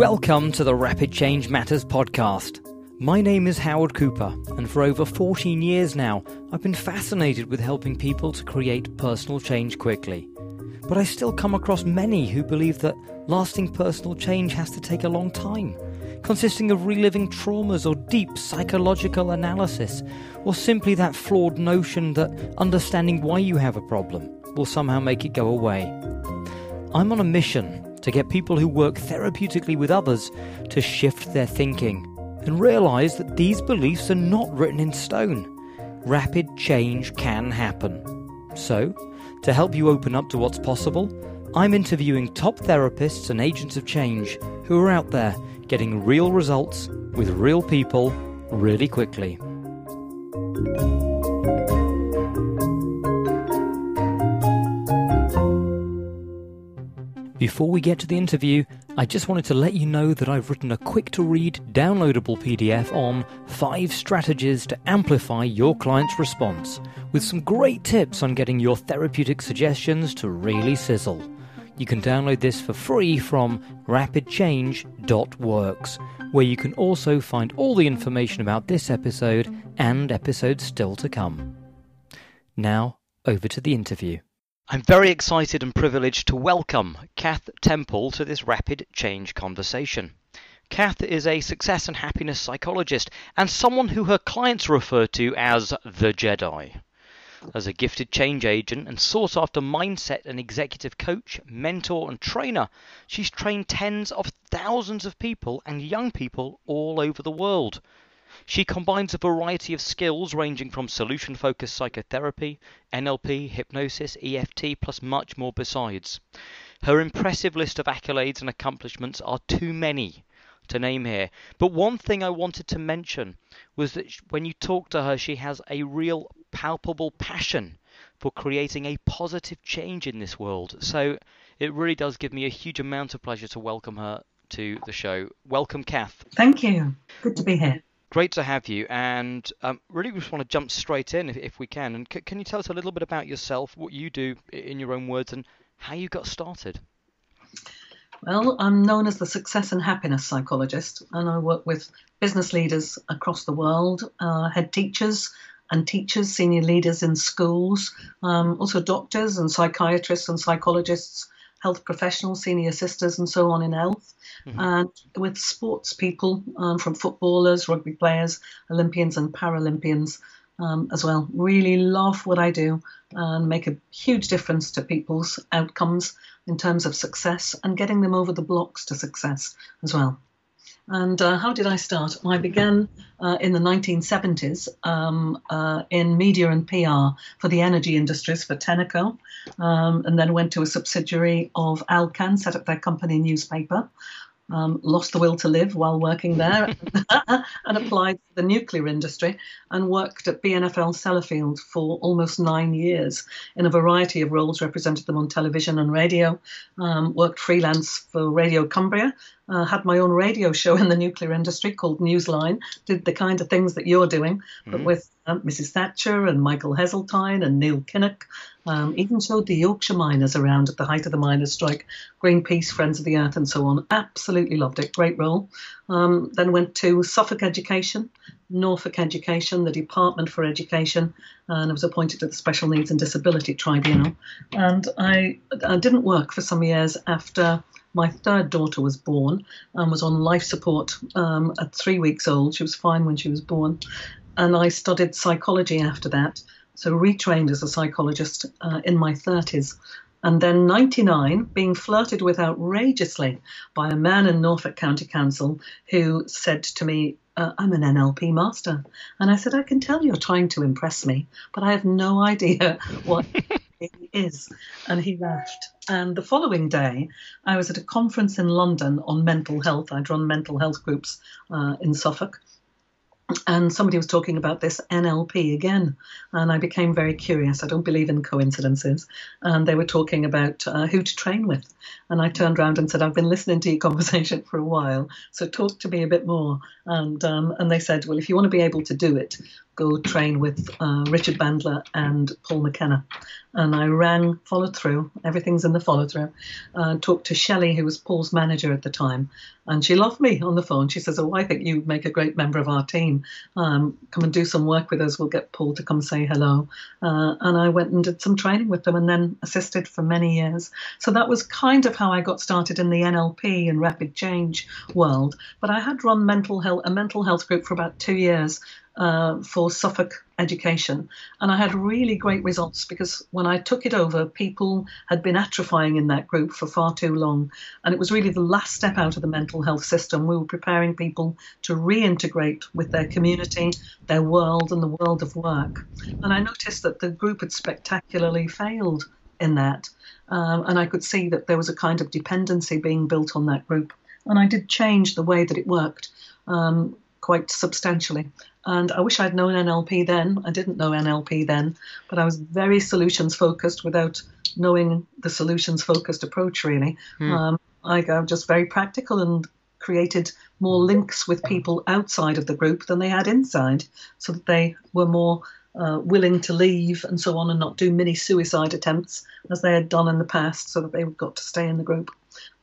Welcome to the Rapid Change Matters podcast. My name is Howard Cooper, and for over 14 years now, I've been fascinated with helping people to create personal change quickly. But I still come across many who believe that lasting personal change has to take a long time, consisting of reliving traumas or deep psychological analysis, or simply that flawed notion that understanding why you have a problem will somehow make it go away. I'm on a mission to get people who work therapeutically with others to shift their thinking and realize that these beliefs are not written in stone. Rapid change can happen. So, to help you open up to what's possible, I'm interviewing top therapists and agents of change who are out there getting real results with real people really quickly. Before we get to the interview, I just wanted to let you know that I've written a quick to read, downloadable PDF on 5 strategies to amplify your client's response, with some great tips on getting your therapeutic suggestions to really sizzle. You can download this for free from rapidchange.works, where you can also find all the information about this episode and episodes still to come. Now, over to the interview. I'm very excited and privileged to welcome Kath Temple to this rapid change conversation. Kath is a success and happiness psychologist and someone who her clients refer to as the Jedi. As a gifted change agent and sought after mindset and executive coach, mentor, and trainer, she's trained tens of thousands of people and young people all over the world. She combines a variety of skills ranging from solution focused psychotherapy, NLP, hypnosis, EFT, plus much more besides. Her impressive list of accolades and accomplishments are too many to name here. But one thing I wanted to mention was that when you talk to her, she has a real palpable passion for creating a positive change in this world. So it really does give me a huge amount of pleasure to welcome her to the show. Welcome, Kath. Thank you. Good to be here. Great to have you, and um, really just want to jump straight in if, if we can. And c- can you tell us a little bit about yourself, what you do in your own words, and how you got started? Well, I'm known as the success and happiness psychologist, and I work with business leaders across the world, uh, head teachers and teachers, senior leaders in schools, um, also doctors and psychiatrists and psychologists, health professionals, senior sisters, and so on in health mm-hmm. and with sports people um, from footballers, rugby players, Olympians, and Paralympians. Um, as well. Really love what I do and make a huge difference to people's outcomes in terms of success and getting them over the blocks to success as well. And uh, how did I start? I began uh, in the 1970s um, uh, in media and PR for the energy industries for Tenneco, um, and then went to a subsidiary of Alcan, set up their company newspaper um, lost the will to live while working there and applied for the nuclear industry and worked at BNFL Sellafield for almost nine years in a variety of roles, represented them on television and radio, um, worked freelance for Radio Cumbria, uh, had my own radio show in the nuclear industry called Newsline, did the kind of things that you're doing, mm-hmm. but with um, Mrs. Thatcher and Michael Heseltine and Neil Kinnock. Um, even showed the Yorkshire miners around at the height of the miners' strike, Greenpeace, Friends of the Earth, and so on. Absolutely loved it. Great role. Um, then went to Suffolk Education, Norfolk Education, the Department for Education, and I was appointed to the Special Needs and Disability Tribunal. And I, I didn't work for some years after my third daughter was born and was on life support um, at three weeks old. She was fine when she was born. And I studied psychology after that so retrained as a psychologist uh, in my 30s. And then 99, being flirted with outrageously by a man in Norfolk County Council who said to me, uh, I'm an NLP master. And I said, I can tell you're trying to impress me, but I have no idea what it is. And he laughed. And the following day, I was at a conference in London on mental health. I'd run mental health groups uh, in Suffolk and somebody was talking about this NLP again, and I became very curious. I don't believe in coincidences. And they were talking about uh, who to train with. And I turned around and said, I've been listening to your conversation for a while, so talk to me a bit more. And, um, and they said, Well, if you want to be able to do it, go train with uh, Richard Bandler and Paul McKenna. And I ran, followed through, everything's in the follow through, uh, talked to Shelley, who was Paul's manager at the time. And she loved me on the phone. She says, Oh, I think you make a great member of our team. Um, come and do some work with us. We'll get Paul to come say hello. Uh, and I went and did some training with them and then assisted for many years. So that was kind of how I got started in the NLP and rapid change world. But I had run mental health, a mental health group for about two years uh, for Suffolk Education. And I had really great results because when I took it over, people had been atrophying in that group for far too long. And it was really the last step out of the mental health system. We were preparing people to reintegrate with their community, their world, and the world of work. And I noticed that the group had spectacularly failed in that. Um, and I could see that there was a kind of dependency being built on that group. And I did change the way that it worked. Um, quite substantially. And I wish I'd known NLP then. I didn't know NLP then, but I was very solutions focused without knowing the solutions focused approach, really. Hmm. Um, I got just very practical and created more links with people outside of the group than they had inside, so that they were more uh, willing to leave and so on and not do mini suicide attempts as they had done in the past, so that they got to stay in the group.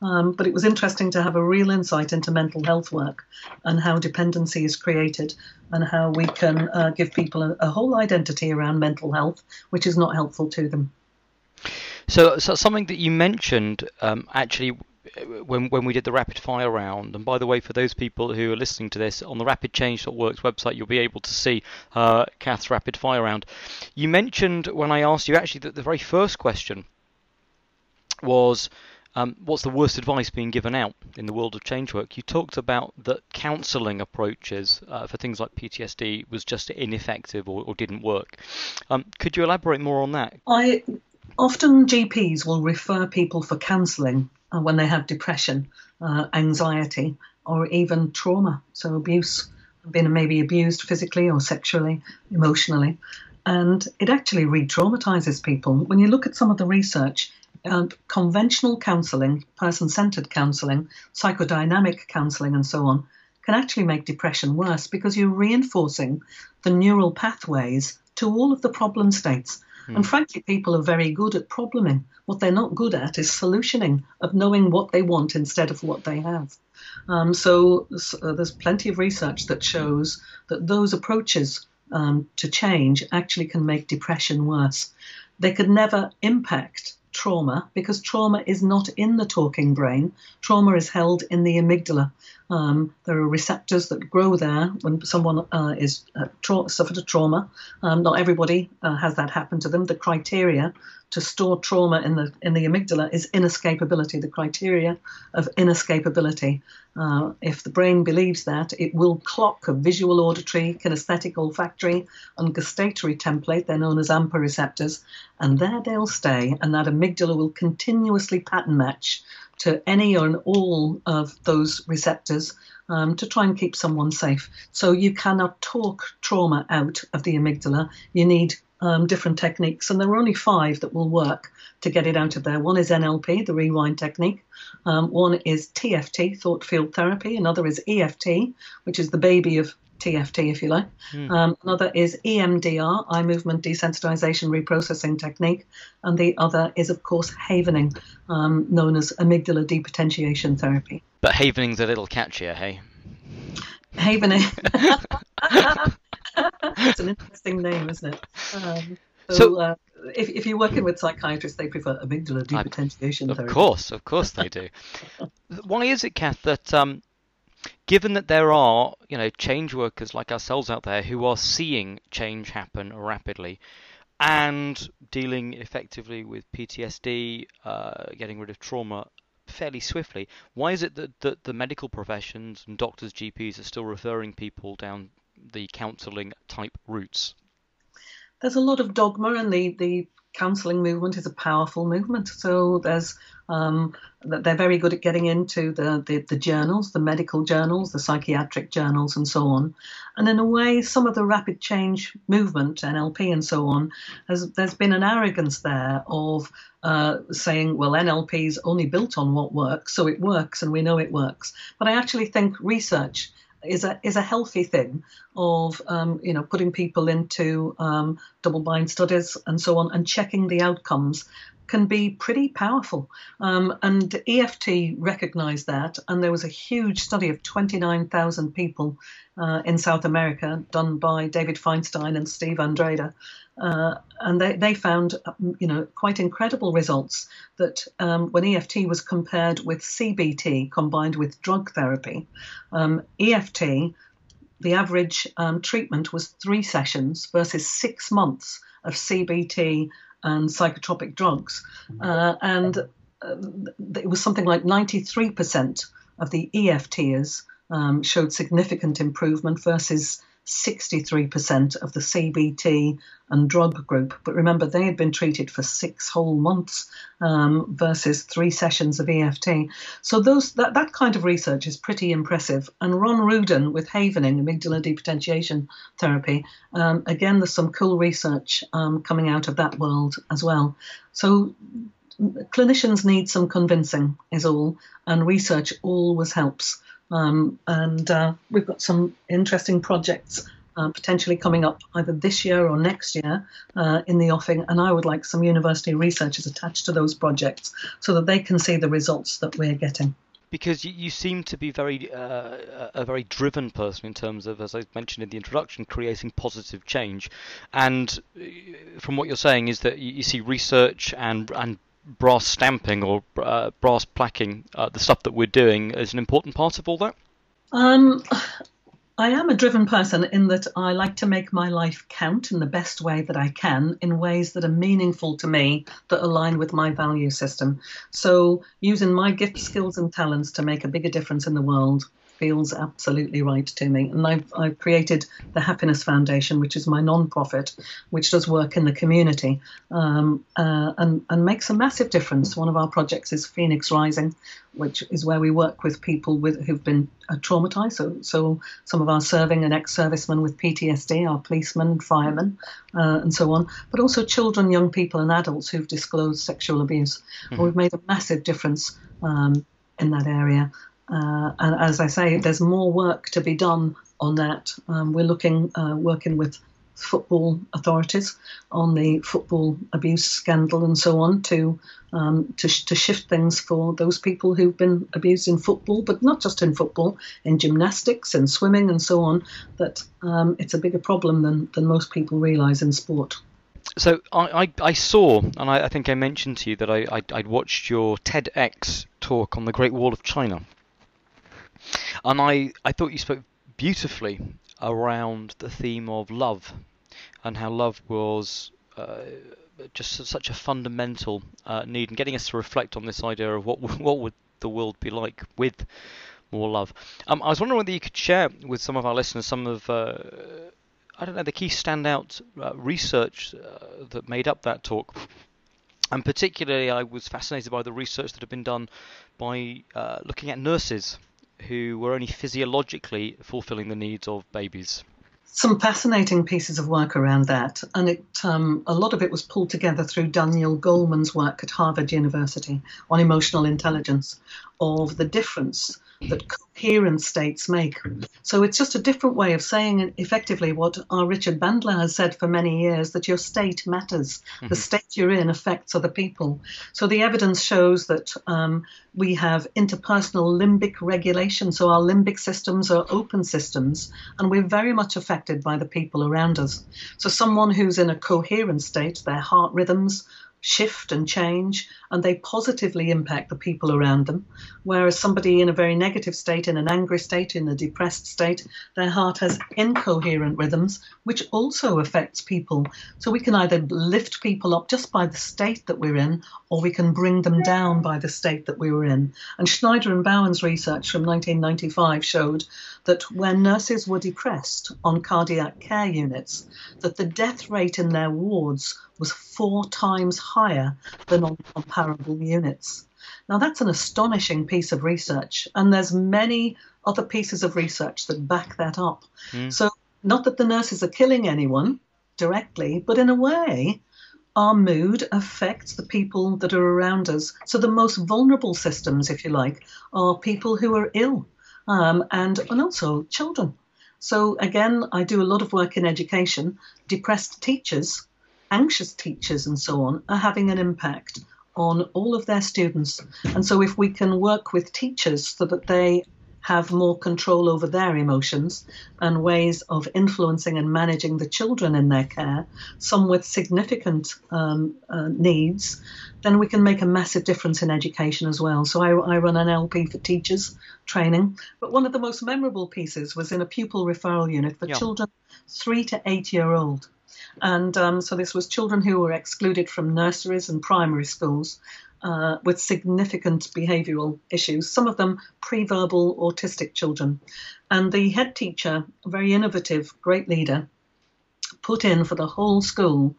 Um, but it was interesting to have a real insight into mental health work and how dependency is created and how we can uh, give people a, a, whole identity around mental health, which is not helpful to them. So, so something that you mentioned um, actually when when we did the rapid fire round. And by the way, for those people who are listening to this on the rapidchange.works website, you'll be able to see uh, Kath's rapid fire round. You mentioned when I asked you actually that the very first question was um, what's the worst advice being given out in the world of change work? You talked about that counselling approaches uh, for things like PTSD was just ineffective or, or didn't work. Um, could you elaborate more on that? I often GPs will refer people for counselling uh, when they have depression, uh, anxiety, or even trauma, so abuse, being maybe abused physically or sexually, emotionally. And it actually re traumatizes people. When you look at some of the research, uh, conventional counselling, person centered counselling, psychodynamic counselling, and so on, can actually make depression worse because you're reinforcing the neural pathways to all of the problem states. Mm. And frankly, people are very good at probleming. What they're not good at is solutioning, of knowing what they want instead of what they have. Um, so, so uh, there's plenty of research that shows that those approaches um, to change actually can make depression worse. They could never impact trauma because trauma is not in the talking brain. Trauma is held in the amygdala. Um, there are receptors that grow there when someone uh, is uh, tra- suffered a trauma. Um, not everybody uh, has that happen to them. The criteria to store trauma in the in the amygdala is inescapability. The criteria of inescapability. Uh, if the brain believes that, it will clock a visual, auditory, kinesthetic, olfactory, and gustatory template. They're known as AMPA receptors, and there they'll stay. And that amygdala will continuously pattern match to any and all of those receptors um, to try and keep someone safe. So you cannot talk trauma out of the amygdala. You need um, different techniques, and there are only five that will work to get it out of there. One is NLP, the rewind technique. Um, one is TFT, thought field therapy. Another is EFT, which is the baby of TFT, if you like. Mm. Um, another is EMDR, eye movement desensitization reprocessing technique. And the other is, of course, havening, um, known as amygdala depotentiation therapy. But havening's a little catchier, hey? Havening. it's an interesting name, isn't it? Um, so, so uh, if, if, you're working with psychiatrists, they prefer amygdala depotentiation of therapy. Of course, of course they do. Why is it, Kath, that um, given that there are, you know, change workers like ourselves out there who are seeing change happen rapidly and dealing effectively with PTSD, uh, getting rid of trauma fairly swiftly, why is it that, that the medical professions and doctors, GPs are still referring people down the counselling type routes? There's a lot of dogma, and the, the counselling movement is a powerful movement. So there's um, they're very good at getting into the, the, the, journals, the medical journals, the psychiatric journals, and so on. And in a way, some of the rapid change movement, NLP and so on, has there's been an arrogance there of uh, saying, well, NLP is only built on what works, so it works, and we know it works. But I actually think research is a is a healthy thing of um, you know putting people into um, double blind studies and so on and checking the outcomes can be pretty powerful. Um, and EFT recognized that, and there was a huge study of 29,000 people uh, in South America done by David Feinstein and Steve Andrade. Uh, and they, they found, you know, quite incredible results that um, when EFT was compared with CBT combined with drug therapy, um, EFT, the average um, treatment was three sessions versus six months of CBT and psychotropic drugs. Uh, and uh, it was something like 93% of the EFTers um, showed significant improvement versus 63% of the CBT and drug group. But remember, they had been treated for six whole months um, versus three sessions of EFT. So those that, that kind of research is pretty impressive. And Ron Ruden with Havening, amygdala depotentiation therapy, um, again, there's some cool research um, coming out of that world as well. So clinicians need some convincing, is all, and research always helps. Um, and uh, we've got some interesting projects uh, potentially coming up either this year or next year uh, in the offing. And I would like some university researchers attached to those projects so that they can see the results that we're getting because you, you, seem to be very uh, a very driven person in terms of, as I mentioned in the introduction, creating positive change. And uh, from what you're saying is that you, you see research and and brass stamping or uh, brass placking, uh, the stuff that we're doing, is an important part of all that? Um, I am a driven person in that I like to make my life count in the best way that I can, in ways that are meaningful to me, that align with my value system. So, using my gifts, skills, and talents to make a bigger difference in the world feels absolutely right to me. And I've, I've created the Happiness Foundation, which is my non-profit, which does work in the community um, uh, and, and makes a massive difference. One of our projects is Phoenix Rising, which is where we work with people with who've been uh, traumatized. So, so some of our serving and ex-servicemen with PTSD, our policemen, firemen, uh, and so on, but also children, young people, and adults who've disclosed sexual abuse. Mm-hmm. We've made a massive difference um, in that area. Uh, and as I say, there's more work to be done on that. Um, we're looking, uh, working with football authorities on the football abuse scandal and so on to um, to, to shift things for those people who've been abused in football, but not just in football, in gymnastics and swimming and so on. That um, it's a bigger problem than than most people realise in sport. So I, I, I saw, and I, I, think I mentioned to you that I, I I'd watched your TEDx talk on the Great Wall of China and I, I thought you spoke beautifully around the theme of love and how love was uh, just such a fundamental uh, need and getting us to reflect on this idea of what what would the world be like with more love. Um, I was wondering whether you could share with some of our listeners some of uh, I don't know the key standout uh, research uh, that made up that talk. And particularly, I was fascinated by the research that had been done by uh, looking at nurses who were only physiologically fulfilling the needs of babies. Some fascinating pieces of work around that, and it um, a lot of it was pulled together through Daniel Goleman's work at Harvard University on emotional intelligence, of the difference that coherent states make. So it's just a different way of saying effectively what our Richard Bandler has said for many years that your state matters. Mm-hmm. The state you're in affects other people. So the evidence shows that um, we have interpersonal limbic regulation. So our limbic systems are open systems, and we're very much affected by the people around us. So someone who's in a coherent state, their heart rhythms, shift and change, and they positively impact the people around them. Whereas somebody in a very negative state, in an angry state, in a depressed state, their heart has incoherent rhythms, which also affects people. So we can either lift people up just by the state that we're in, or we can bring them down by the state that we were in. And Schneider and Bowen's research from 1995 showed that when nurses were depressed on cardiac care units, that the death rate in their wards was four times higher than on comparable units. Now that's an astonishing piece of research, and there's many other pieces of research that back that up. Mm. So not that the nurses are killing anyone directly, but in a way, our mood affects the people that are around us. So the most vulnerable systems, if you like, are people who are ill um, and, and also children. So, again, I do a lot of work in education. Depressed teachers, anxious teachers, and so on are having an impact on all of their students. And so, if we can work with teachers so that they have more control over their emotions and ways of influencing and managing the children in their care, some with significant um, uh, needs, then we can make a massive difference in education as well. So I, I, run NLP for teachers training. But one of the most memorable pieces was in a pupil referral unit for yeah. children three to eight year old. And um, so this was children who were excluded from nurseries and primary schools uh, with significant behavioural issues, some of them pre-verbal autistic children. And the head teacher, a very innovative, great leader, put in for the whole school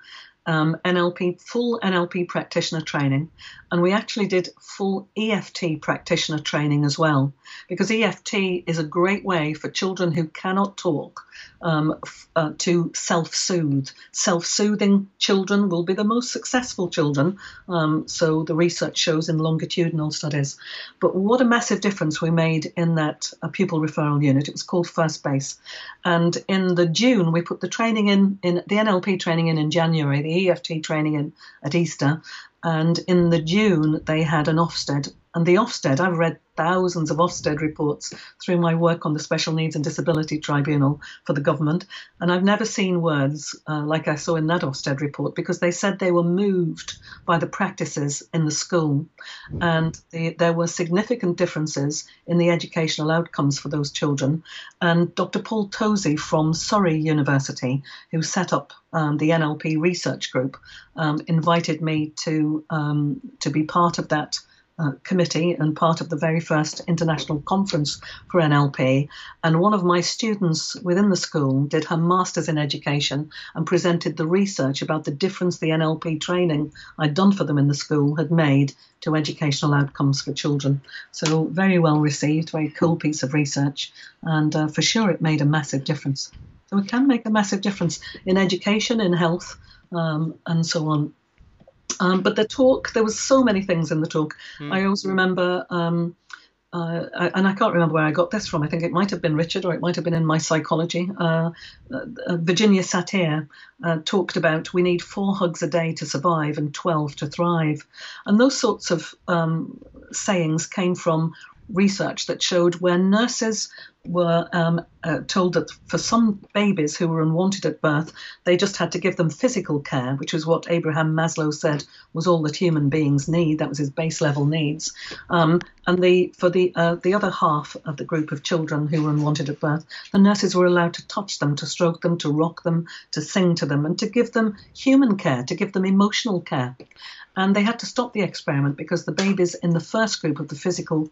um, NLP, full NLP practitioner training, and we actually did full EFT practitioner training as well, because EFT is a great way for children who cannot talk um, uh, to self soothe. Self soothing children will be the most successful children, um, so the research shows in longitudinal studies. But what a massive difference we made in that uh, pupil referral unit. It was called First Base. And in the June, we put the training in, in the NLP training in in January, EFT training in at Easter. And in the June, they had an Ofsted. And the Ofsted, I've read thousands of Ofsted reports through my work on the Special Needs and Disability Tribunal for the government. And I've never seen words uh, like I saw in that Ofsted report because they said they were moved by the practices in the school. And the, there were significant differences in the educational outcomes for those children. And Dr. Paul Tosey from Surrey University, who set up um, the NLP research group, um, invited me to, um, to be part of that uh, committee and part of the very first international conference for NLP. And one of my students within the school did her master's in education and presented the research about the difference the NLP training I'd done for them in the school had made to educational outcomes for children. So, very well received, very cool piece of research, and uh, for sure it made a massive difference. So, it can make a massive difference in education, in health, um, and so on. Um, but the talk, there was so many things in the talk. Mm. I always remember, um, uh, I, and I can't remember where I got this from. I think it might have been Richard, or it might have been in my psychology. Uh, uh, Virginia Satir uh, talked about we need four hugs a day to survive and twelve to thrive, and those sorts of um, sayings came from research that showed where nurses were um, uh, told that for some babies who were unwanted at birth, they just had to give them physical care, which was what Abraham Maslow said was all that human beings need. That was his base level needs. Um, and the for the uh, the other half of the group of children who were unwanted at birth, the nurses were allowed to touch them, to stroke them, to rock them, to sing to them, and to give them human care, to give them emotional care. And they had to stop the experiment because the babies in the first group of the physical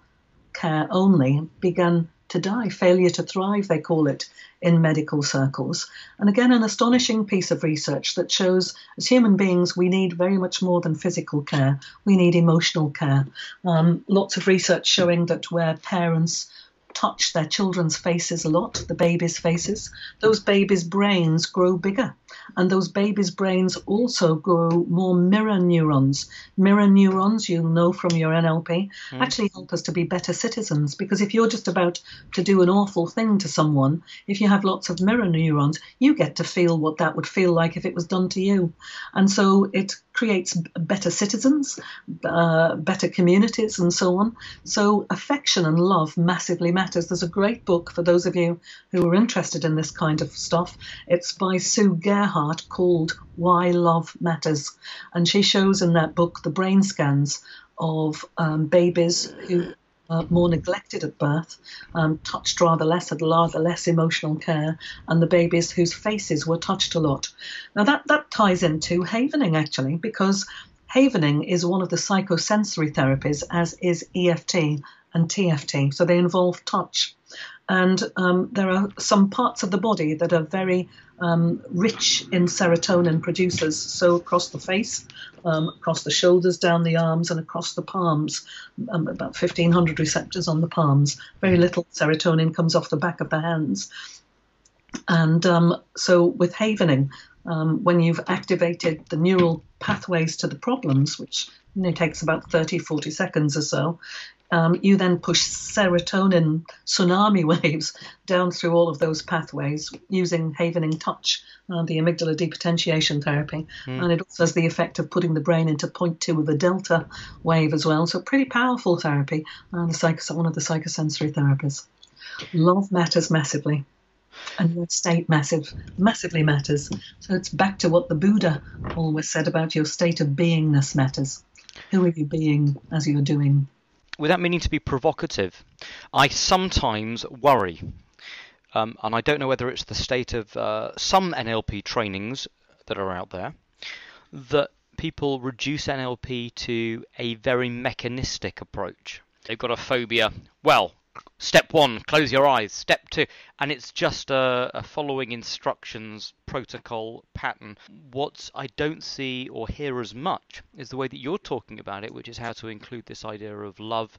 care only began to die, failure to thrive, they call it in medical circles. And again, an astonishing piece of research that shows as human beings, we need very much more than physical care, we need emotional care. Um, lots of research showing that where parents touch their children's faces a lot, the babies' faces, those babies' brains grow bigger. And those babies' brains also grow more mirror neurons. Mirror neurons, you'll know from your NLP, mm. actually help us to be better citizens. Because if you're just about to do an awful thing to someone, if you have lots of mirror neurons, you get to feel what that would feel like if it was done to you. And so it creates better citizens, uh, better communities, and so on. So affection and love massively matters. There's a great book for those of you who are interested in this kind of stuff. It's by Sue Gerhardt called Why Love Matters. And she shows in that book the brain scans of um, babies who uh, more neglected at birth, um, touched rather less, had rather less emotional care, and the babies whose faces were touched a lot. Now that that ties into havening actually, because havening is one of the psychosensory therapies, as is EFT and TFT. So they involve touch. And um, there are some parts of the body that are very um, rich in serotonin producers. So across the face, um, across the shoulders, down the arms, and across the palms, um, about 1,500 receptors on the palms. Very little serotonin comes off the back of the hands. And um, so with havening, um, when you've activated the neural pathways to the problems, which only takes about 30, 40 seconds or so, um, you then push serotonin tsunami waves down through all of those pathways using havening touch, uh, the amygdala depotentiation therapy. Mm. And it also has the effect of putting the brain into point two of a delta wave as well. So, pretty powerful therapy. And the one of the psychosensory therapies. Love matters massively. And your state massive, massively matters. So it's back to what the Buddha always said about your state of beingness matters. Who are you being as you're doing? Without meaning to be provocative, I sometimes worry, um, and I don't know whether it's the state of uh, some NLP trainings that are out there, that people reduce NLP to a very mechanistic approach. They've got a phobia. Well, step one, close your eyes. Step two, and it's just a, a, following instructions protocol pattern. What I don't see or hear as much is the way that you're talking about it, which is how to include this idea of love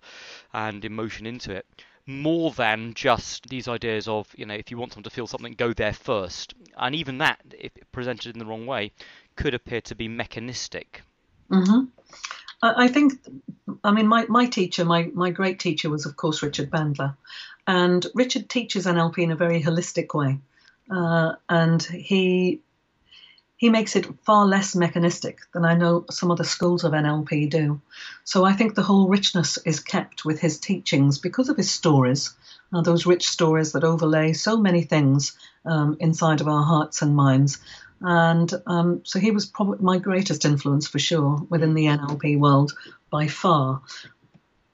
and emotion into it. More than just these ideas of, you know, if you want someone to feel something, go there first. And even that, if presented in the wrong way, could appear to be mechanistic. Mm-hmm. I think, I mean, my, my teacher, my, my great teacher was, of course, Richard Bandler. And Richard teaches NLP in a very holistic way. Uh, and he he makes it far less mechanistic than I know some other schools of NLP do. So I think the whole richness is kept with his teachings because of his stories, uh, those rich stories that overlay so many things um, inside of our hearts and minds. And um, so he was probably my greatest influence for sure within the NLP world by far.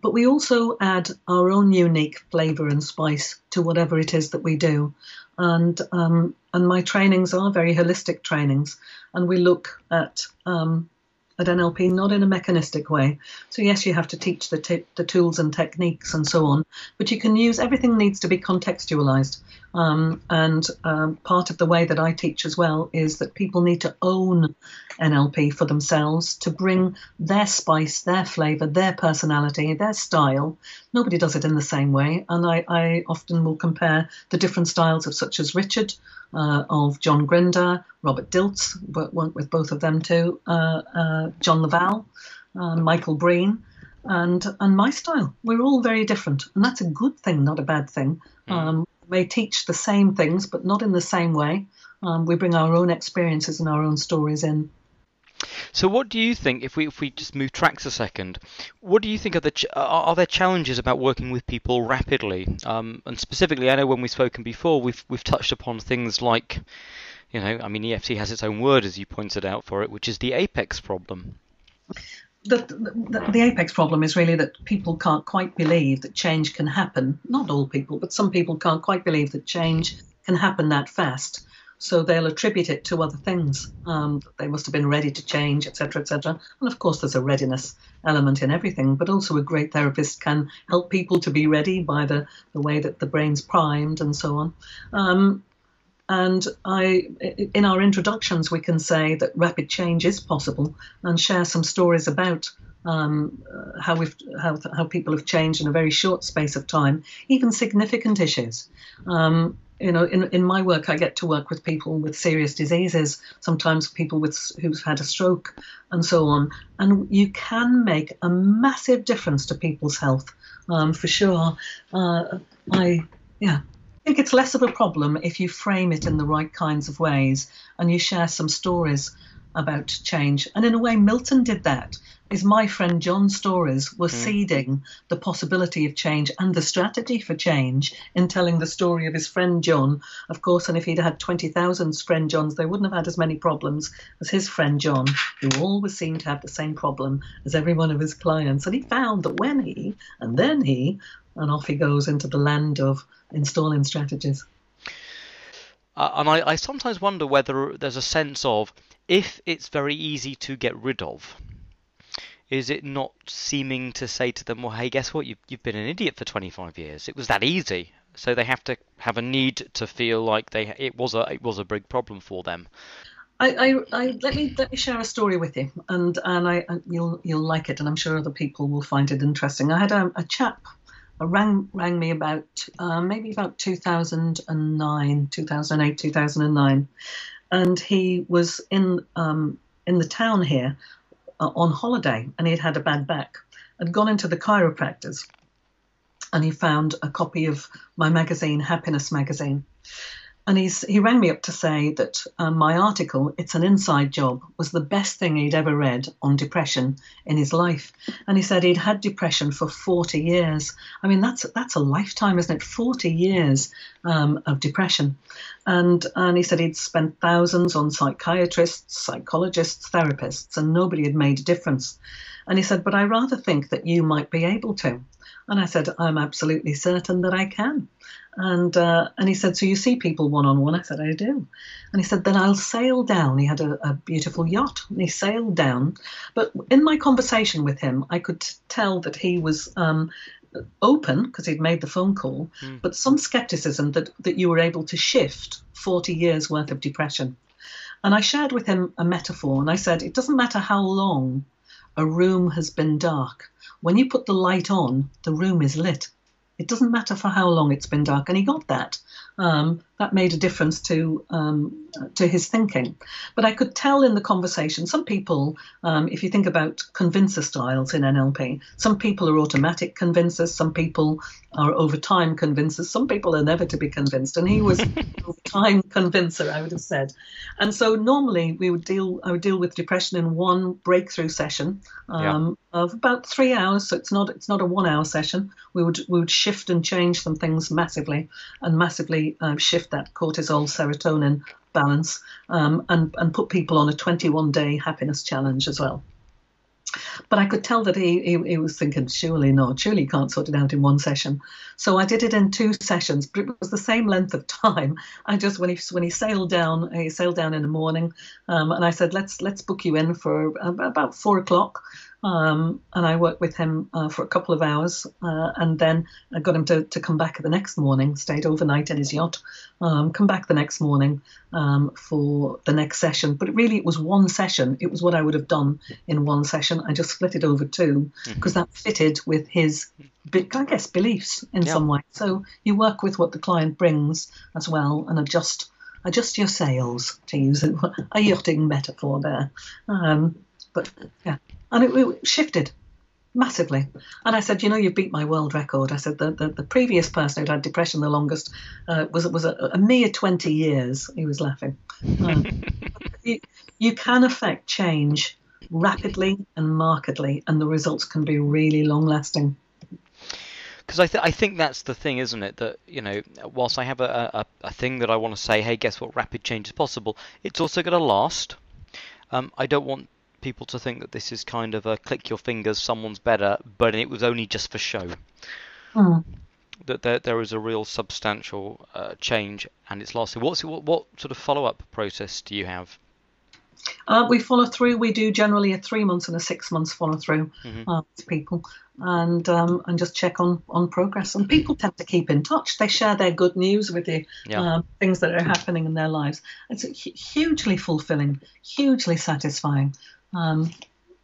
But we also add our own unique flavour and spice to whatever it is that we do. And um, and my trainings are very holistic trainings, and we look at um, at NLP, not in a mechanistic way. So yes, you have to teach the t- the tools and techniques and so on, but you can use everything needs to be contextualized. Um, and um, part of the way that I teach as well is that people need to own NLP for themselves to bring their spice, their flavor, their personality, their style. Nobody does it in the same way, and I, I often will compare the different styles of such as Richard uh, of John Grinder, Robert Dilts, went with both of them too, uh, uh, John La Valle, uh, Michael Breen, and and my style. We're all very different, and that's a good thing, not a bad thing. Mm. Um, we may teach the same things, but not in the same way. Um, we bring our own experiences and our own stories in. So, what do you think? If we if we just move tracks a second, what do you think are the ch- are, there challenges about working with people rapidly? Um, and specifically, I know when we've spoken before, we've we've touched upon things like, you know, I mean, EFT has its own word as you pointed out for it, which is the apex problem. The, the, the, apex problem is really that people can't quite believe that change can happen. Not all people, but some people can't quite believe that change can happen that fast. So they'll attribute it to other things. Um, they must have been ready to change, etc., etc. And of course, there's a readiness element in everything, but also a great therapist can help people to be ready by the, the way that the brain's primed and so on. Um, and I, in our introductions, we can say that rapid change is possible and share some stories about um, uh, how we've how, how people have changed in a very short space of time, even significant issues. Um, you know, in, in my work, I get to work with people with serious diseases, sometimes people with who've had a stroke and so on. And you can make a massive difference to people's health, um, for sure. Uh, I, yeah, I think it's less of a problem if you frame it in the right kinds of ways and you share some stories about change. And in a way, Milton did that is my friend John's stories were mm. seeding the possibility of change and the strategy for change in telling the story of his friend John, of course. And if he'd had 20,000 friend Johns, they wouldn't have had as many problems as his friend John, who always seemed to have the same problem as every one of his clients. And he found that when he, and then he, and off he goes into the land of installing strategies. Uh, and I, I sometimes wonder whether there's a sense of if it's very easy to get rid of, is it not seeming to say to them, well, hey, guess what? You've, you've been an idiot for 25 years. It was that easy. So they have to have a need to feel like they it was a it was a big problem for them. I, I, I, let me let me share a story with you, and and I you'll you'll like it, and I'm sure other people will find it interesting. I had a, a chap rang rang me about uh, maybe about 2009, 2008, 2009, and he was in um, in the town here uh, on holiday and he'd had a bad back, had gone into the chiropractors and he found a copy of my magazine, Happiness Magazine. And he's, he rang me up to say that um, my article, It's an Inside Job, was the best thing he'd ever read on depression in his life. And he said he'd had depression for 40 years. I mean, that's, that's a lifetime, isn't it? 40 years um, of depression. And, and he said he'd spent thousands on psychiatrists, psychologists, therapists, and nobody had made a difference. And he said, But I rather think that you might be able to. And I said, I'm absolutely certain that I can. And uh, and he said, so you see people one on one? I said, I do. And he said, then I'll sail down. He had a, a beautiful yacht, and he sailed down. But in my conversation with him, I could tell that he was um, open because he'd made the phone call, mm. but some skepticism that that you were able to shift 40 years worth of depression. And I shared with him a metaphor, and I said, it doesn't matter how long a room has been dark. When you put the light on, the room is lit. It doesn't matter for how long it's been dark, and he got that. Um, that made a difference to um, to his thinking. But I could tell in the conversation, some people, um, if you think about convincer styles in NLP, some people are automatic convincers, some people are over time convincers, some people are never to be convinced, and he was over time convincer, I would have said. And so normally we would deal, I would deal with depression in one breakthrough session yeah. Um, of about three hours. So it's not it's not a one hour session. We would we would shift and change some things massively and massively uh, shift that cortisol serotonin balance um, and and put people on a 21 day happiness challenge as well. But I could tell that he, he, he, was thinking, surely not, surely he can't sort it out in one session. So I did it in two sessions, but it was the same length of time. I just when he when he sailed down, he sailed down in the morning, um, and I said, let's let's book you in for about four o'clock. Um, and I worked with him uh, for a couple of hours, uh, and then I got him to, to come back the next morning. Stayed overnight in his yacht, um, come back the next morning um, for the next session. But really, it was one session. It was what I would have done in one session. I just split it over two because mm-hmm. that fitted with his, I guess, beliefs in yeah. some way. So you work with what the client brings as well, and adjust adjust your sails to use a, yachting metaphor there. Um, but yeah, and it, it, shifted massively. And I said, you know, you've beat my world record. I said the the, the previous person who'd had depression the longest uh, was was a, a, mere twenty years. He was laughing. Um, you, you can affect change rapidly and markedly, and the results can be really long lasting because I, th- I think that's the thing, isn't it? That you know, whilst I have a, a, a thing that I want to say, hey, guess what? Rapid change is possible. It's also going to last. Um, I don't want people to think that this is kind of a click your fingers, someone's better, but it was only just for show. Mm. That there, there is a real substantial uh, change and it's lasting. What's what, what sort of follow up process do you have? Uh, we follow through. We do generally a three months and a six months follow through mm-hmm. uh, with people, and um, and just check on on progress. And people tend to keep in touch. They share their good news with you, yeah. um, things that are happening in their lives. It's hugely fulfilling, hugely satisfying. Um,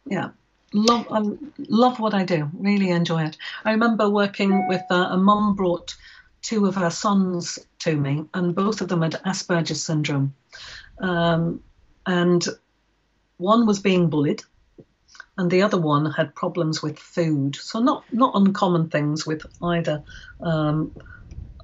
yeah, love I love what I do. Really enjoy it. I remember working with uh, a mum brought two of her sons to me, and both of them had Asperger's syndrome, um, and one was being bullied, and the other one had problems with food. So not not uncommon things with either. Um,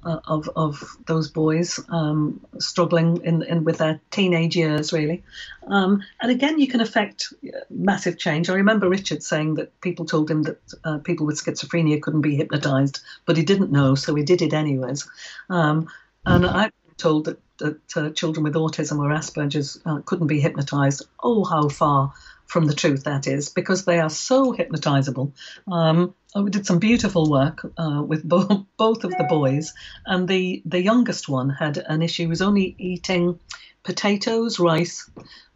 uh, of of those boys um, struggling in, in with their teenage years, really. Um, and again, you can affect massive change. I remember Richard saying that people told him that uh, people with schizophrenia couldn't be hypnotized, but he didn't know, so he did it anyways. Um, and I'm told that, that uh, children with autism or Asperger's uh, couldn't be hypnotized. Oh, how far from the truth that is, because they are so hypnotizable. Um, we did some beautiful work uh, with bo- both of the boys, and the the youngest one had an issue. He was only eating potatoes, rice,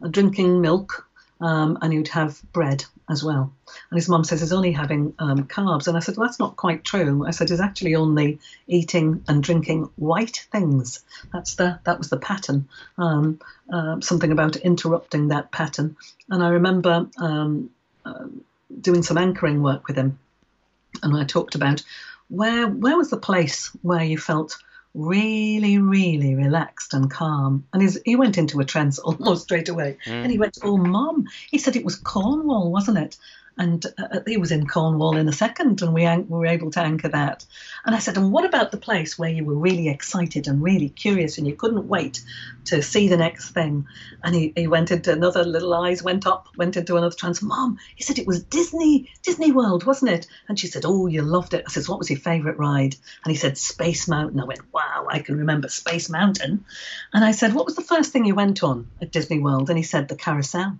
drinking milk, um, and he would have bread as well. And his mum says he's only having um, carbs. And I said, well, that's not quite true. I said he's actually only eating and drinking white things. That's the that was the pattern. Um, uh, something about interrupting that pattern. And I remember um, uh, doing some anchoring work with him, and I talked about where where was the place where you felt really, really relaxed and calm. And he went into a trance almost straight away. Mm. And he went, Oh, mom. He said it was Cornwall, wasn't it? And uh, he was in Cornwall in a second, and we, we were able to anchor that. And I said, and what about the place where you were really excited and really curious, and you couldn't wait to see the next thing? And he, he went into another little eyes went up, went into another trance. Mom, he said it was Disney Disney World, wasn't it? And she said, oh, you loved it. I said, what was your favourite ride? And he said, Space Mountain. I went, wow, I can remember Space Mountain. And I said, what was the first thing you went on at Disney World? And he said, the carousel.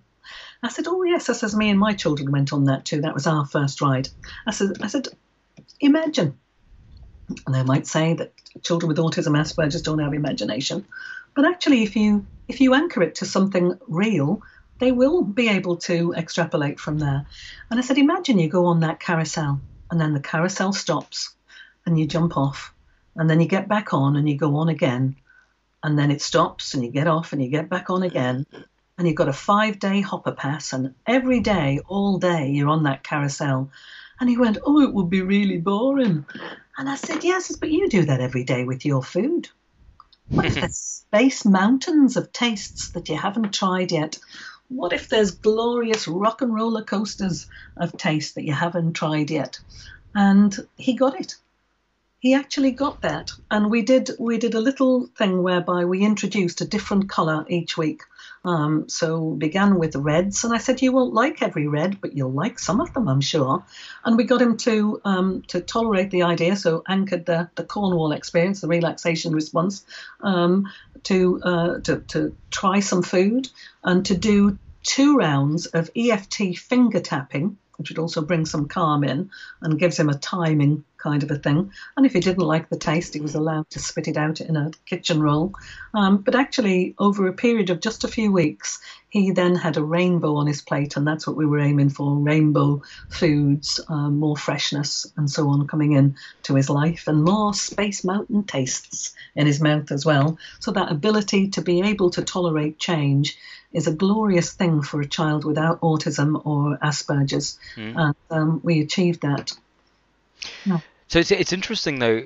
I said, "Oh yes." I says, "Me and my children went on that too. That was our first ride." I said, "I said, imagine." And they might say that children with autism, Asperger's don't have imagination, but actually, if you if you anchor it to something real, they will be able to extrapolate from there. And I said, imagine you go on that carousel, and then the carousel stops, and you jump off, and then you get back on, and you go on again, and then it stops, and you get off, and you get back on again, and you've got a five day hopper pass, and every day, all day, you're on that carousel. And he went, Oh, it would be really boring. And I said, Yes, but you do that every day with your food. What if there's space mountains of tastes that you haven't tried yet? What if there's glorious rock and roller coasters of taste that you haven't tried yet? And he got it he actually got that and we did we did a little thing whereby we introduced a different color each week um, so began with the reds and i said you won't like every red but you'll like some of them i'm sure. And we got him to um, to tolerate the idea so anchored the, the cornwall experience the relaxation response um, to, uh, to to try some food and to do two rounds of eft finger tapping which would also bring some calm in and gives him a timing kind of a thing. And if he didn't like the taste, he was allowed to spit it out in a kitchen roll. Um, but actually, over a period of just a few weeks, he then had a rainbow on his plate, and that's what we were aiming for rainbow foods, um, more freshness, and so on coming in to his life, and more Space Mountain tastes in his mouth as well. So that ability to be able to tolerate change is a glorious thing for a child without autism or Asperger's. Mm. And um, we achieved that. So it's it's interesting though.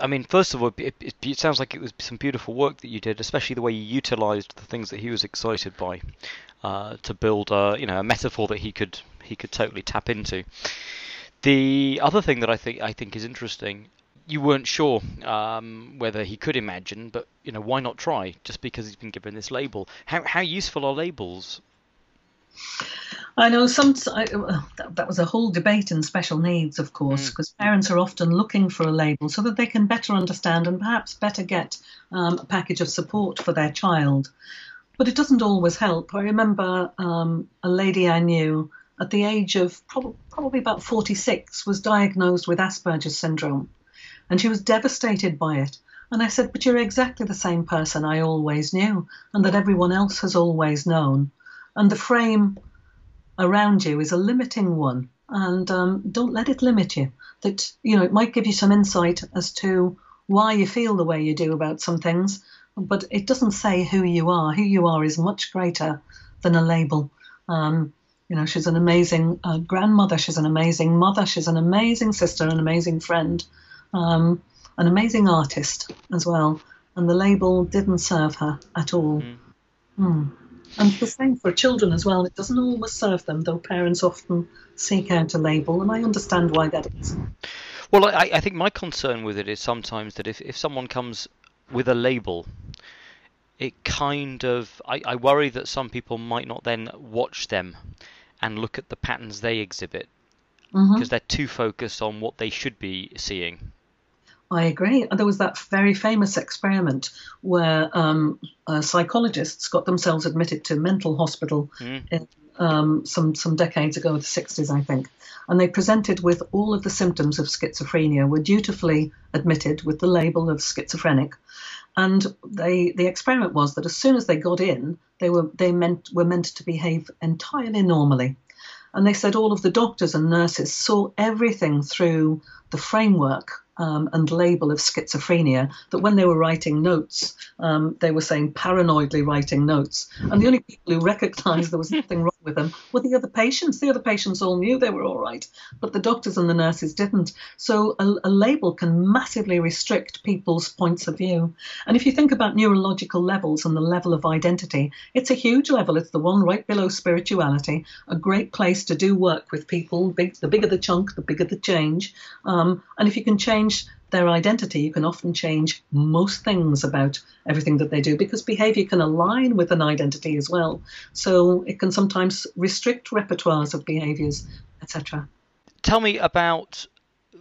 I mean, first of all, it, it, it, sounds like it was some beautiful work that you did, especially the way you utilised the things that he was excited by uh, to build a you know a metaphor that he could he could totally tap into. The other thing that I think I think is interesting, you weren't sure um, whether he could imagine, but you know why not try? Just because he's been given this label. How how useful are labels? I know some. I, that, that, was a whole debate in special needs, of course, because mm. parents are often looking for a label so that they can better understand and perhaps better get um, a package of support for their child. But it doesn't always help. I remember um, a lady I knew at the age of prob- probably about 46 was diagnosed with Asperger's syndrome, and she was devastated by it. And I said, But you're exactly the same person I always knew, and that everyone else has always known. And the frame around you is a limiting one, and um, don't let it limit you. That you know it might give you some insight as to why you feel the way you do about some things, but it doesn't say who you are. Who you are is much greater than a label. Um, you know, she's an amazing uh, grandmother. She's an amazing mother. She's an amazing sister, an amazing friend, um, an amazing artist as well. And the label didn't serve her at all. Mm. Mm. And the same for children as well. It doesn't always serve them, though parents often seek out a label, and I understand why that is. Well, I, I think my concern with it is sometimes that if, if someone comes with a label, it kind of I, I worry that some people might not then watch them and look at the patterns they exhibit because mm-hmm. they're too focused on what they should be seeing. I agree. There was that very famous experiment where um, uh, psychologists got themselves admitted to mental hospital mm. in, um, some some decades ago, the 60s, I think, and they presented with all of the symptoms of schizophrenia, were dutifully admitted with the label of schizophrenic, and they the experiment was that as soon as they got in, they were they meant were meant to behave entirely normally. And they said all of the doctors and nurses saw everything through the framework um, and label of schizophrenia that when they were writing notes, um, they were saying paranoidly writing notes. And the only people who recognized there was nothing wrong with them were the other patients. The other patients all knew they were all right, but the doctors and the nurses didn't. So a, a label can massively restrict people's points of view. And if you think about neurological levels and the level of identity, it's a huge level. It's the one right below spirituality, a great place to do work with people. Big, the bigger the chunk, the bigger the change. Um, and if you can change their identity, you can often change most things about everything that they do because behavior can align with an identity as well. So it can sometimes restrict repertoires of behaviors, etc. Tell me about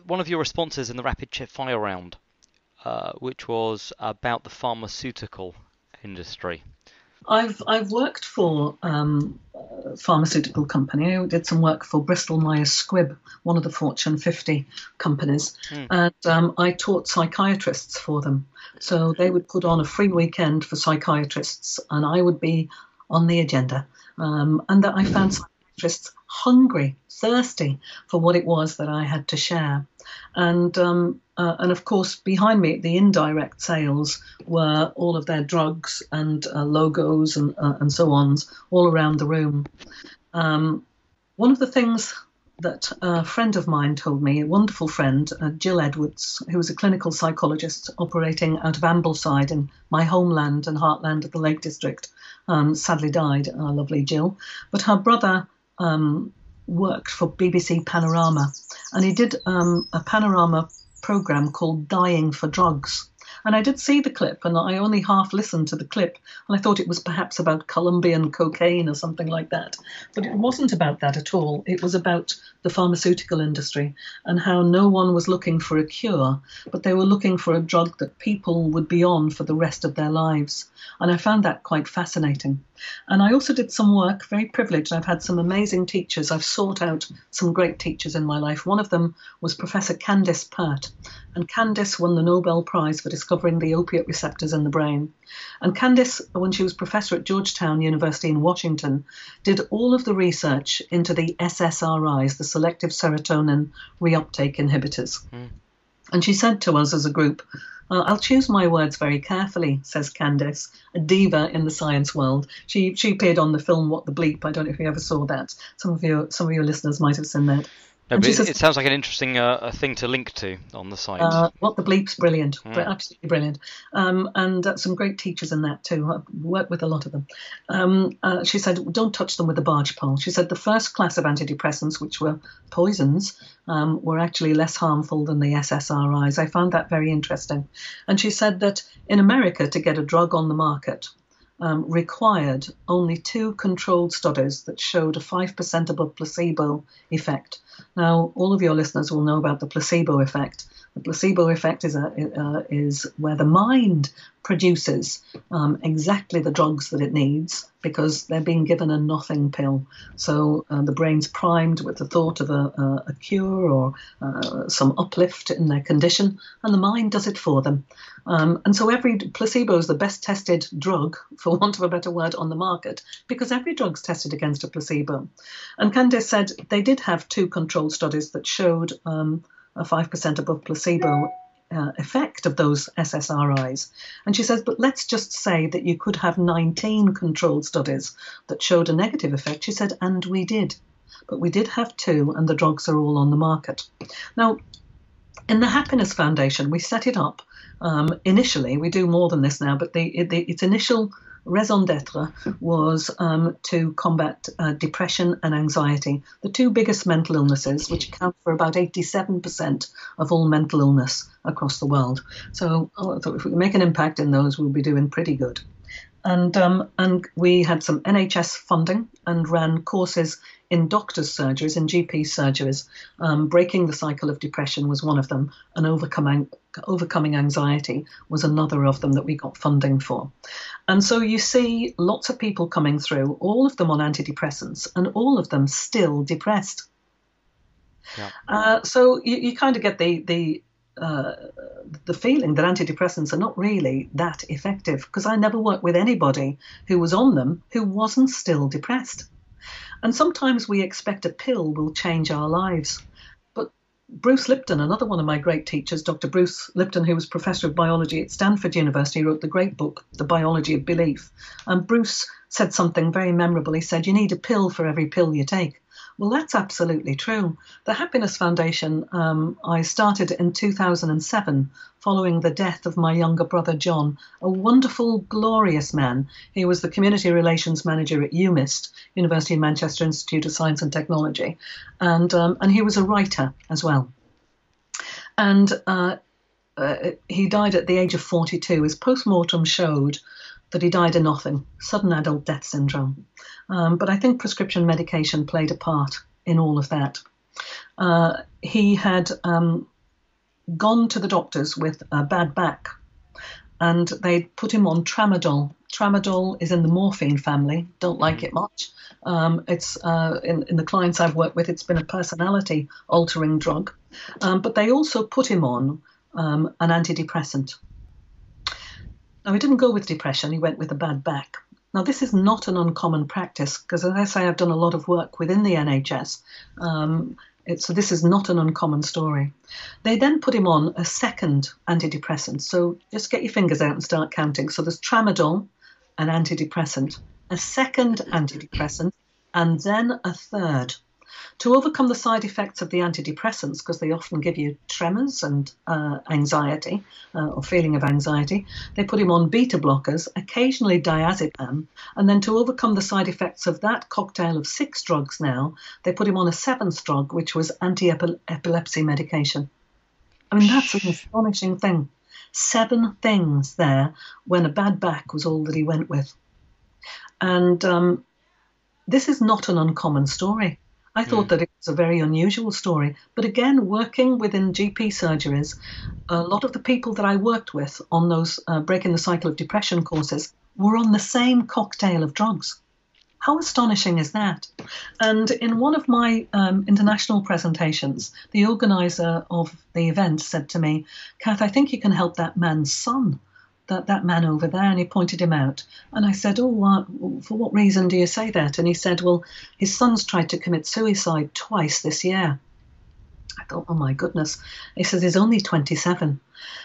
one of your responses in the rapid fire round, uh, which was about the pharmaceutical industry. I've I've worked for um, a pharmaceutical company. I did some work for Bristol Myers Squibb, one of the Fortune 50 companies, mm. and um, I taught psychiatrists for them. So they would put on a free weekend for psychiatrists, and I would be on the agenda. Um, and that I found psychiatrists hungry, thirsty for what it was that I had to share. And um, uh, and of course, behind me, the indirect sales were all of their drugs and uh, logos and, uh, and so on, all around the room. Um, one of the things that a friend of mine told me, a wonderful friend, uh, Jill Edwards, who was a clinical psychologist operating out of Ambleside in my homeland and heartland of the Lake District, um, sadly died, our lovely Jill. But her brother um, worked for BBC Panorama, and he did um, a panorama program called Dying for Drugs. And I did see the clip, and I only half listened to the clip, and I thought it was perhaps about Colombian cocaine or something like that. But it wasn't about that at all. It was about the pharmaceutical industry and how no one was looking for a cure, but they were looking for a drug that people would be on for the rest of their lives. And I found that quite fascinating. And I also did some work, very privileged. I've had some amazing teachers. I've sought out some great teachers in my life. One of them was Professor Candace Pert. And Candace won the Nobel Prize for discovering the opiate receptors in the brain. And Candace, when she was professor at Georgetown University in Washington, did all of the research into the SSRIs, the selective serotonin reuptake inhibitors. Mm. And she said to us as a group, uh, I'll choose my words very carefully, says Candace, a diva in the science world. She she appeared on the film What the Bleep. I don't know if you ever saw that. Some of your some of your listeners might have seen that. No, but it, says, it, sounds like an interesting uh, thing to link to on the site. Uh, what the bleep's brilliant, mm. absolutely brilliant, um, and uh, some great teachers in that too. I've worked with a lot of them. Um, uh, she said, "Don't touch them with a barge pole." She said the first class of antidepressants, which were poisons, um, were actually less harmful than the SSRIs. I found that very interesting, and she said that in America, to get a drug on the market, um, required only two controlled studies that showed a 5% above placebo effect. Now, all of your listeners will know about the placebo effect. The placebo effect is, a, uh, is where the mind produces um, exactly the drugs that it needs because they're being given a nothing pill. So uh, the brain's primed with the thought of a, a, a cure or uh, some uplift in their condition, and the mind does it for them. Um, and so every placebo is the best tested drug, for want of a better word, on the market because every drug's tested against a placebo. And Candace said they did have two controlled studies that showed um, a 5% above placebo uh, effect of those SSRIs. And she says, but let's just say that you could have 19 controlled studies that showed a negative effect. She said, and we did. But we did have two, and the drugs are all on the market. Now, in the Happiness Foundation, we set it up um, initially. We do more than this now, but the, the, its initial raison d'etre was um, to combat uh, depression and anxiety, the two biggest mental illnesses, which account for about 87% of all mental illness across the world. So oh, I thought if we make an impact in those, we'll be doing pretty good. And, um, and we had some NHS funding and ran courses in doctors' surgeries, in GP surgeries. Um, breaking the cycle of depression was one of them, and overcoming, overcoming anxiety was another of them that we got funding for. And so you see lots of people coming through, all of them on antidepressants, and all of them still depressed. Yeah. Uh, so you, you kind of get the the uh, the feeling that antidepressants are not really that effective because I never worked with anybody who was on them who wasn't still depressed. And sometimes we expect a pill will change our lives. But Bruce Lipton, another one of my great teachers, Dr. Bruce Lipton, who was professor of biology at Stanford University, wrote the great book, The Biology of Belief. And Bruce said something very memorable. He said, You need a pill for every pill you take. Well, that's absolutely true. The Happiness Foundation, um, I started in 2007 following the death of my younger brother John, a wonderful, glorious man. He was the Community Relations Manager at UMIST, University of Manchester Institute of Science and Technology, and, um, and he was a writer as well. And uh, uh, he died at the age of 42. His post mortem showed that he died of nothing, sudden adult death syndrome. Um, but I think prescription medication played a part in all of that. Uh, he had um, gone to the doctors with a bad back and they put him on tramadol. Tramadol is in the morphine family. Don't like it much. Um, it's uh, in, in, the clients I've worked with. It's been a personality altering drug, um, but they also put him on um, an antidepressant. Now he didn't go with depression. He went with a bad back. Now, this is not an uncommon practice because, as I say, I've done a lot of work within the NHS. Um, it, so this is not an uncommon story. They then put him on a second antidepressant. So just get your fingers out and start counting. So there's tramadol, an antidepressant, a second antidepressant, and then a third to overcome the side effects of the antidepressants, because they often give you tremors and uh, anxiety uh, or feeling of anxiety, they put him on beta blockers, occasionally diazepam, and then to overcome the side effects of that cocktail of six drugs now, they put him on a seventh drug, which was anti epilepsy medication. I mean, that's an astonishing thing. Seven things there when a bad back was all that he went with. And um, this is not an uncommon story. I thought mm. that it was a very unusual story. But again, working within GP surgeries, a lot of the people that I worked with on those uh, Breaking the Cycle of Depression courses were on the same cocktail of drugs. How astonishing is that? And in one of my um, international presentations, the organizer of the event said to me, Kath, I think you can help that man's son that, that man over there, and he pointed him out. And I said, Oh, uh, for what reason do you say that? And he said, Well, his son's tried to commit suicide twice this year. I thought, Oh my goodness. He says, He's only 27.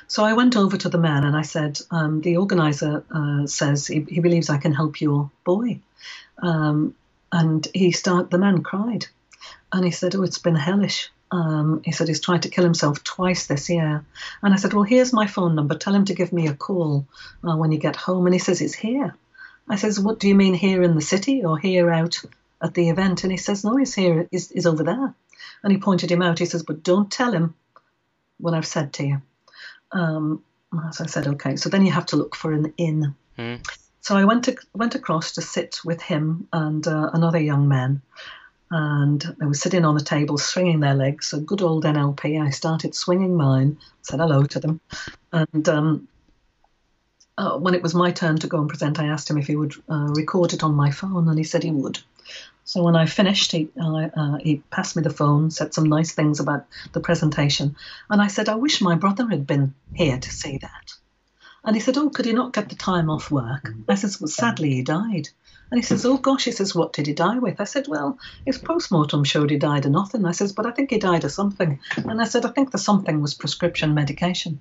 So I went over to the man and I said, um, The organizer uh, says he, he, believes I can help your boy. Um, and he start, the man cried. And he said, Oh, it's been hellish. Um, he said he's tried to kill himself twice this year. And I said, Well, here's my phone number. Tell him to give me a call uh, when you get home. And he says, It's here. I says, What do you mean here in the city or here out at the event? And he says, No, he's here, he's, he's over there. And he pointed him out. He says, But don't tell him what I've said to you. Um, so I said, Okay. So then you have to look for an inn. Mm. So I went to, went across to sit with him and uh, another young man and they were sitting on the table swinging their legs. So good old NLP. I started swinging mine, said hello to them, and um, uh, when it was my turn to go and present, I asked him if he would uh, record it on my phone, and he said he would. So when I finished, he, uh, he passed me the phone, said some nice things about the presentation, and I said, I wish my brother had been here to see that. And he said, Oh, could he not get the time off work? I said, Well, sadly, he died. And he says, Oh gosh, he says, What did he die with? I said, Well, his post mortem showed he died of nothing. I says, But I think he died of something. And I said, I think the something was prescription medication.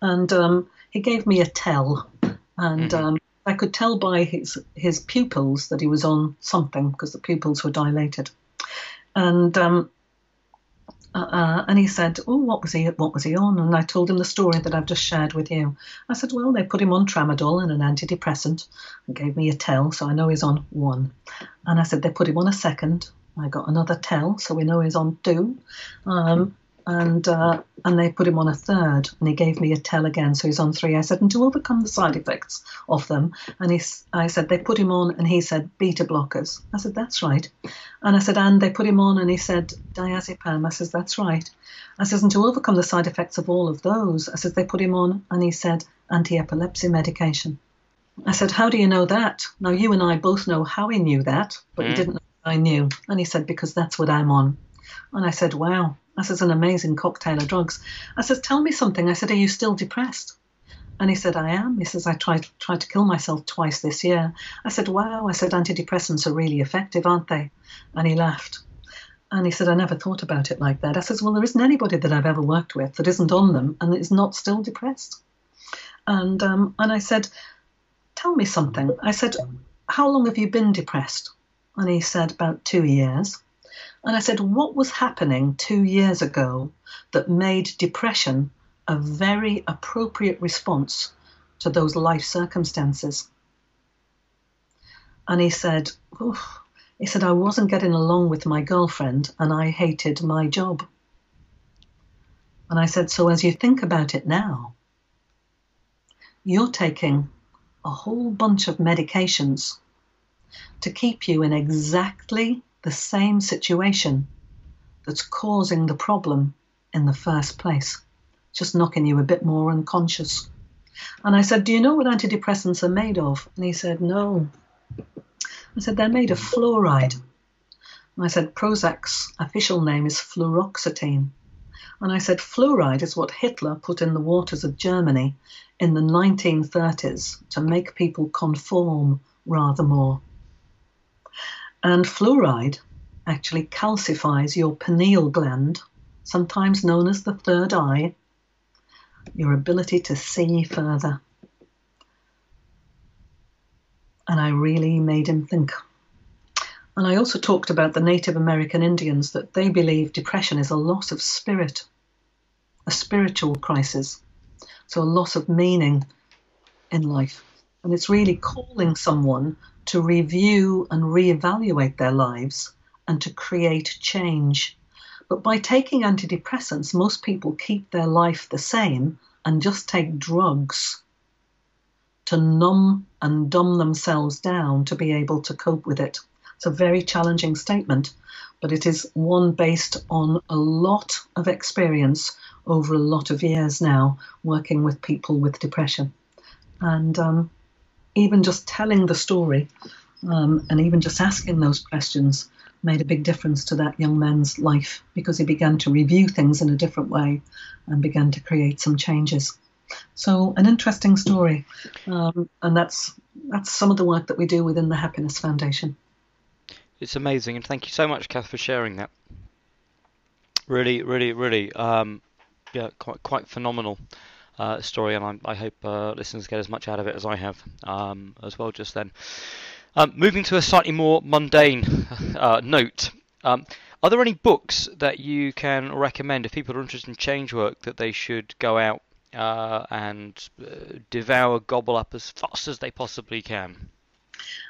And um, he gave me a tell. And mm-hmm. um, I could tell by his, his pupils that he was on something because the pupils were dilated. And um, uh, and he said, "Oh, what was he? What was he on?" And I told him the story that I've just shared with you. I said, "Well, they put him on tramadol and an antidepressant, and gave me a tell, so I know he's on one." And I said, "They put him on a second. I got another tell, so we know he's on two. Um, and uh, and they put him on a third, and he gave me a tell again, so he's on three. I said, and to overcome the side effects of them, and he, I said they put him on, and he said beta blockers. I said that's right, and I said and they put him on, and he said diazepam. I said that's right. I said and to overcome the side effects of all of those, I said they put him on, and he said anti-epilepsy medication. I said, how do you know that? Now you and I both know how he knew that, but mm. he didn't know I knew, and he said because that's what I'm on. And I said, wow. This is an amazing cocktail of drugs. I said, Tell me something. I said, Are you still depressed? And he said, I am. He says, I tried, tried to kill myself twice this year. I said, Wow. I said, Antidepressants are really effective, aren't they? And he laughed. And he said, I never thought about it like that. I said, Well, there isn't anybody that I've ever worked with that isn't on them and is not still depressed. And, um, and I said, Tell me something. I said, How long have you been depressed? And he said, About two years. And I said, What was happening two years ago that made depression a very appropriate response to those life circumstances? And he said, Oof. He said, I wasn't getting along with my girlfriend and I hated my job. And I said, So as you think about it now, you're taking a whole bunch of medications to keep you in exactly the same situation that's causing the problem in the first place, just knocking you a bit more unconscious. And I said, Do you know what antidepressants are made of? And he said, No. I said, They're made of fluoride. And I said, Prozac's official name is fluoxetine. And I said, Fluoride is what Hitler put in the waters of Germany in the 1930s to make people conform rather more. And fluoride actually calcifies your pineal gland, sometimes known as the third eye, your ability to see further. And I really made him think. And I also talked about the Native American Indians that they believe depression is a loss of spirit, a spiritual crisis, so a loss of meaning in life. And it's really calling someone to review and reevaluate their lives and to create change. But by taking antidepressants, most people keep their life the same and just take drugs to numb and dumb themselves down to be able to cope with it. It's a very challenging statement, but it is one based on a lot of experience over a lot of years now working with people with depression. And um, even just telling the story um, and even just asking those questions made a big difference to that young man's life because he began to review things in a different way and began to create some changes. So, an interesting story, um, and that's that's some of the work that we do within the Happiness Foundation. It's amazing, and thank you so much, Kath, for sharing that. Really, really, really, um, yeah, quite quite phenomenal uh, story, and I, I hope uh, listeners get as much out of it as I have um, as well just then. Um, moving to a slightly more mundane uh, note, um, are there any books that you can recommend if people are interested in change work that they should go out uh, and uh, devour, gobble up as fast as they possibly can?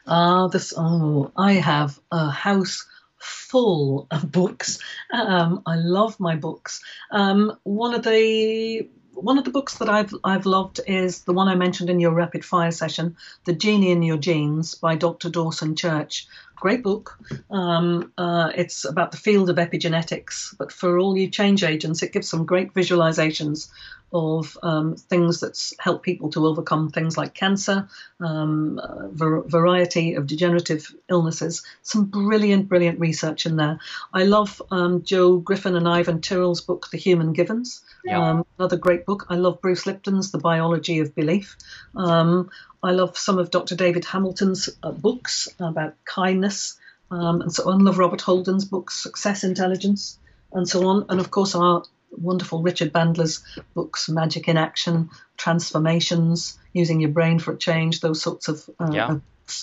Ah, this. Oh, I have a house full of books. Um, I love my books. Um, one of the one of the books that I've I've loved is the one I mentioned in your rapid fire session, "The Genie in Your Genes" by Dr. Dawson Church. Great book. Um, uh, it's about the field of epigenetics, but for all you change agents, it gives some great visualizations of um, things that help people to overcome things like cancer, um, a variety of degenerative illnesses. Some brilliant, brilliant research in there. I love um, Joe Griffin and Ivan Tyrrell's book, The Human Givens. Yeah. Um, another great book. I love Bruce Lipton's The Biology of Belief. Um, I love some of Dr. David Hamilton's uh, books about kindness um, and so on. I love Robert Holden's books, Success Intelligence, and so on. And of course, our wonderful Richard Bandler's books, Magic in Action, Transformations, Using Your Brain for a Change, those sorts of, uh, yeah. of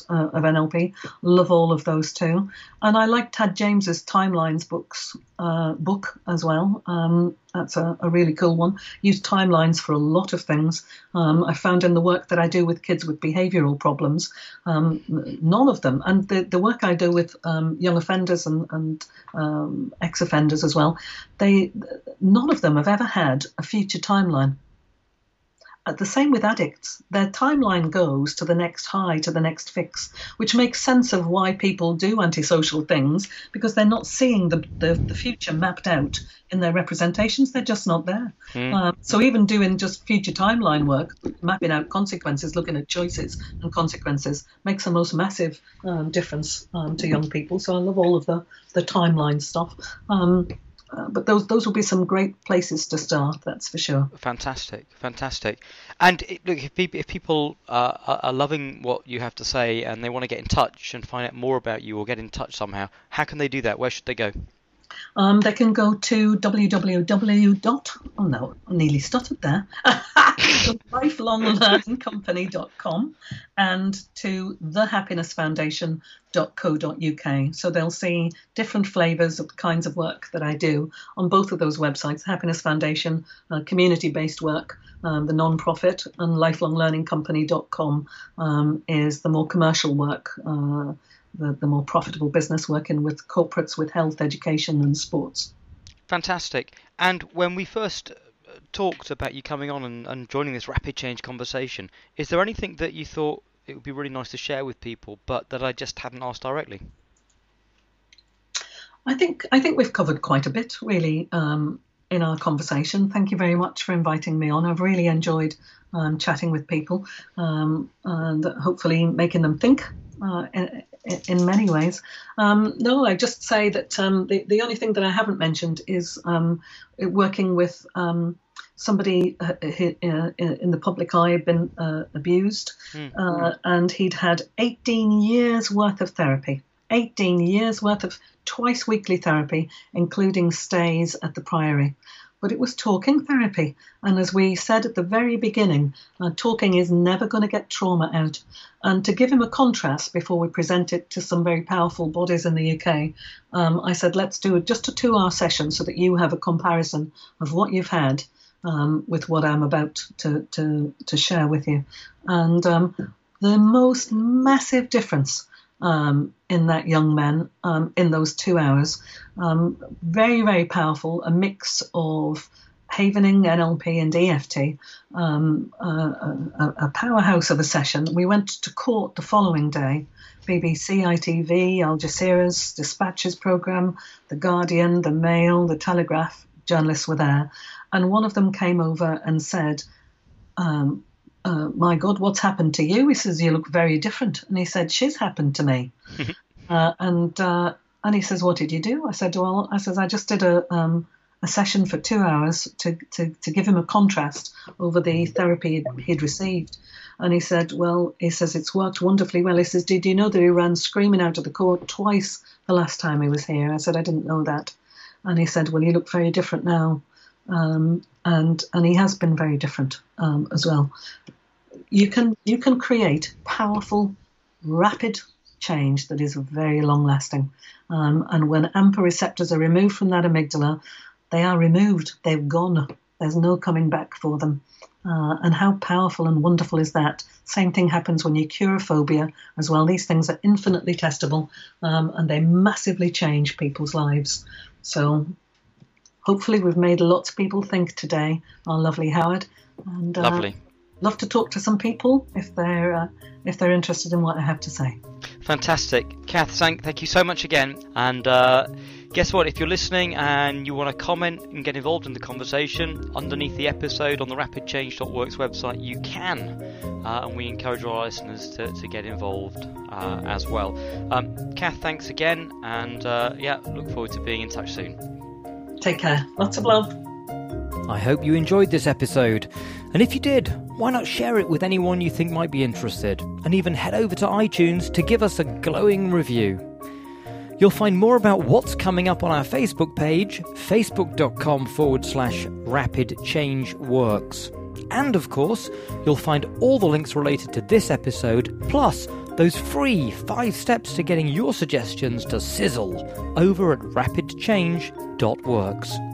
uh, of NLP. Love all of those too. And I like Tad James's Timelines books uh, book as well. Um, that's a, a, really cool one. Use timelines for a lot of things. Um, I found in the work that I do with kids with behavioural problems, um, none of them, and the, the work I do with um, young offenders and, and um, ex-offenders as well, they none of them have ever had a future timeline. The same with addicts. Their timeline goes to the next high, to the next fix, which makes sense of why people do antisocial things because they're not seeing the, the, the future mapped out in their representations. They're just not there. Mm. Uh, so even doing just future timeline work, mapping out consequences, looking at choices and consequences, makes the most massive um, difference um, to young people. So I love all of the, the timeline stuff. Uh, but those those will be some great places to start. That's for sure. Fantastic, fantastic. And it, look, if people, if people uh, are loving what you have to say and they want to get in touch and find out more about you or get in touch somehow, how can they do that? Where should they go? Um, they can go to www. dot Oh no, I nearly stuttered there. lifelonglearningcompany.com and to thehappinessfoundation.co.uk. So they'll see different flavours of the kinds of work that I do on both of those websites. Happiness Foundation, uh, community-based work, um, the non-profit, and lifelonglearningcompany.com um, is the more commercial work. Uh, the, the more profitable business working with corporates with health, education, and sports. Fantastic. And when we first uh, talked about you coming on and, and joining this rapid change conversation, is there anything that you thought it would be really nice to share with people, but that I just hadn't asked directly? I think I think we've covered quite a bit, really, um, in our conversation. Thank you very much for inviting me on. I've really enjoyed um, chatting with people um, and hopefully making them think uh, in many ways. Um, no, I just say that um, the, the only thing that I haven't mentioned is um, working with um, somebody uh, uh in the public eye had been uh, abused, mm. uh, and he'd had 18 years worth of therapy. 18 years worth of twice weekly therapy, including stays at the Priory but it was talking therapy. And as we said at the very beginning, uh, talking is never going to get trauma out. And to give him a contrast before we present it to some very powerful bodies in the UK, um, I said, let's do just a two hour session so that you have a comparison of what you've had um, with what I'm about to, to, to share with you. And um, the most massive difference um, in that young man um, in those two hours. Um, very, very powerful, a mix of havening, NLP, and EFT, um, a, a, powerhouse of a session. We went to court the following day. BBC, ITV, Al Jazeera's Dispatches programme, The Guardian, The Mail, The Telegraph, journalists were there. And one of them came over and said, um, uh, my God, what's happened to you? He says, you look very different. And he said, she's happened to me. uh, and uh, and he says, what did you do? I said, well, I says, I just did a um, a session for two hours to, to, to give him a contrast over the therapy he'd received. And he said, well, he says, it's worked wonderfully well. He says, did you know that he ran screaming out of the court twice the last time he was here? I said, I didn't know that. And he said, well, you look very different now. Um, and and he has been very different um, as well you can you can create powerful, rapid change that is very long lasting. Um, and when AMPA receptors are removed from that amygdala, they are removed. They've gone. There's no coming back for them. Uh, and how powerful and wonderful is that? Same thing happens when you cure a phobia as well. These things are infinitely testable um, and they massively change people's lives. So hopefully we've made lots of people think today, our lovely Howard. And, uh, lovely love to talk to some people if they're uh, if they're interested in what I have to say. Fantastic, Kath. Thank thank you so much again. And uh, guess what? If you're listening and you want to comment and get involved in the conversation underneath the episode on the RapidChange.works website, you can, uh, and we encourage our listeners to, to get involved uh, as well. Um, Kath, thanks again, and uh, yeah, look forward to being in touch soon. Take care. Lots of love. I hope you enjoyed this episode. And if you did, why not share it with anyone you think might be interested? And even head over to iTunes to give us a glowing review. You'll find more about what's coming up on our Facebook page, facebook.com forward slash rapid change works. And of course, you'll find all the links related to this episode, plus those free five steps to getting your suggestions to sizzle over at rapidchange.works.